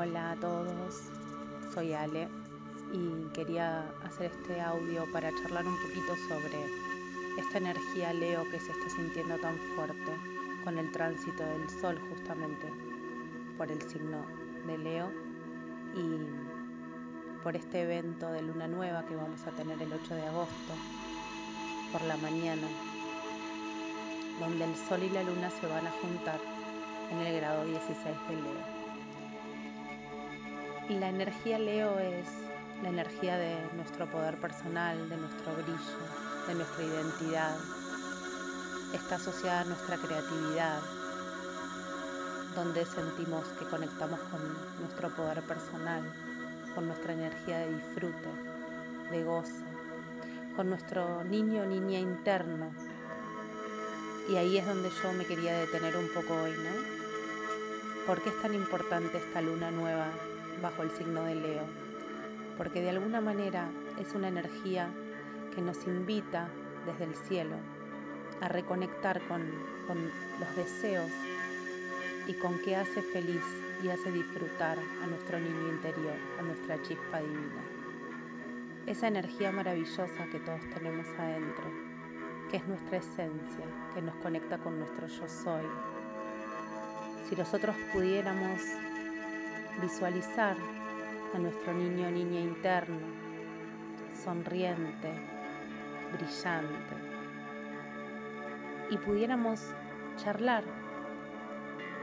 Hola a todos, soy Ale y quería hacer este audio para charlar un poquito sobre esta energía Leo que se está sintiendo tan fuerte con el tránsito del Sol justamente por el signo de Leo y por este evento de luna nueva que vamos a tener el 8 de agosto por la mañana, donde el Sol y la Luna se van a juntar en el grado 16 de Leo. La energía Leo es la energía de nuestro poder personal, de nuestro brillo, de nuestra identidad. Está asociada a nuestra creatividad, donde sentimos que conectamos con nuestro poder personal, con nuestra energía de disfrute, de goce, con nuestro niño o niña interno. Y ahí es donde yo me quería detener un poco hoy, ¿no? ¿Por qué es tan importante esta luna nueva bajo el signo de Leo, porque de alguna manera es una energía que nos invita desde el cielo a reconectar con, con los deseos y con qué hace feliz y hace disfrutar a nuestro niño interior, a nuestra chispa divina. Esa energía maravillosa que todos tenemos adentro, que es nuestra esencia, que nos conecta con nuestro yo soy. Si nosotros pudiéramos visualizar a nuestro niño niña interno, sonriente, brillante, y pudiéramos charlar,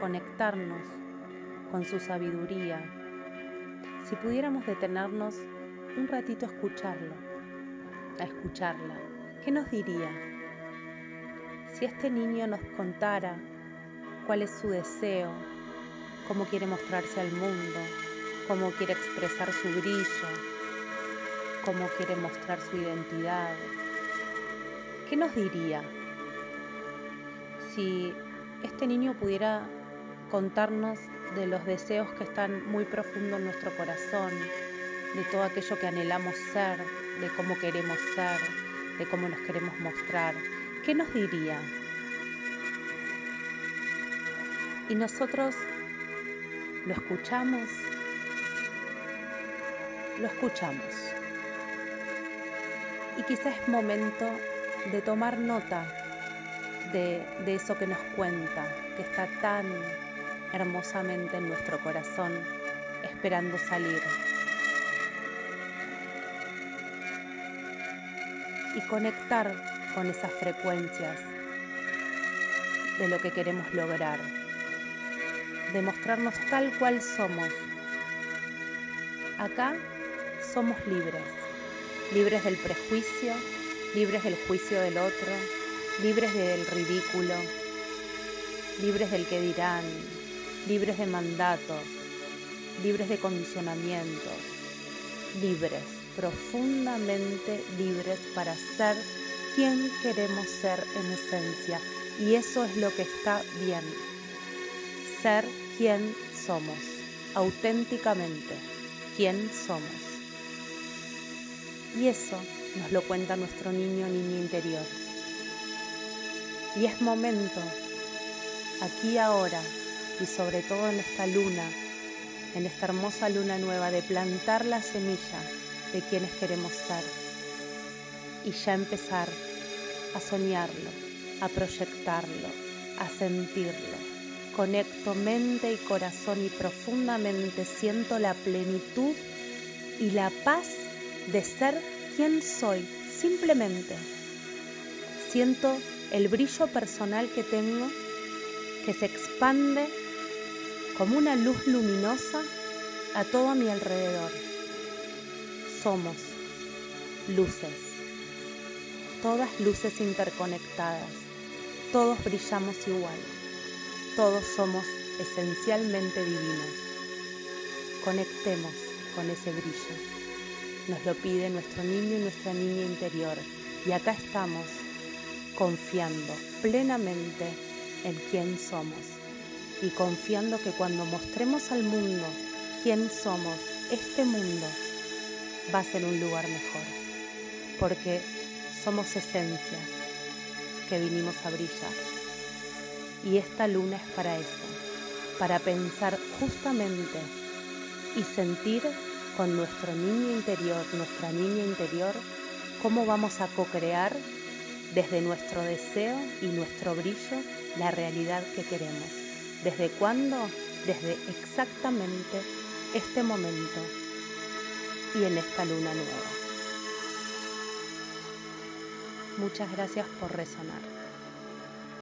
conectarnos con su sabiduría, si pudiéramos detenernos un ratito a escucharlo, a escucharla, ¿qué nos diría? Si este niño nos contara cuál es su deseo, cómo quiere mostrarse al mundo, cómo quiere expresar su brillo, cómo quiere mostrar su identidad. ¿Qué nos diría si este niño pudiera contarnos de los deseos que están muy profundos en nuestro corazón, de todo aquello que anhelamos ser, de cómo queremos ser, de cómo nos queremos mostrar? ¿Qué nos diría? Y nosotros ¿Lo escuchamos? Lo escuchamos. Y quizás es momento de tomar nota de, de, eso que nos cuenta, que está tan hermosamente en nuestro corazón, esperando salir. Y conectar con esas frecuencias de lo que queremos lograr de mostrarnos tal cual somos. Acá somos libres, libres del prejuicio, libres del juicio del otro, libres del ridículo, libres del que dirán, libres de mandatos, libres de condicionamientos, libres, profundamente libres para ser quien queremos ser en esencia. Y eso es lo que está bien ser quien somos, auténticamente quién somos. Y eso nos lo cuenta nuestro niño niño interior. Y es momento, aquí ahora, y sobre todo en esta luna, en esta hermosa luna nueva, de plantar la semilla de quienes queremos ser y ya empezar a soñarlo, a proyectarlo, a sentirlo conecto mente y corazón y profundamente siento la plenitud y la paz de ser quien soy, simplemente. Siento el brillo personal que tengo que se expande como una luz luminosa a todo mi alrededor. Somos luces, todas luces interconectadas, todos brillamos igual todos somos esencialmente divinos. Conectemos con ese brillo. Nos lo pide nuestro niño y nuestra niña interior. Y acá estamos confiando plenamente en quién somos y confiando que cuando mostremos al mundo quién somos, este mundo va a ser un lugar mejor, porque somos esencias que vinimos a brillar. Y esta luna es para eso, para pensar justamente y sentir con nuestro niño interior, nuestra niña interior, cómo vamos a co-crear desde nuestro deseo y nuestro brillo la realidad que queremos. ¿Desde cuándo? Desde exactamente este momento y en esta luna nueva. Muchas gracias por resonar.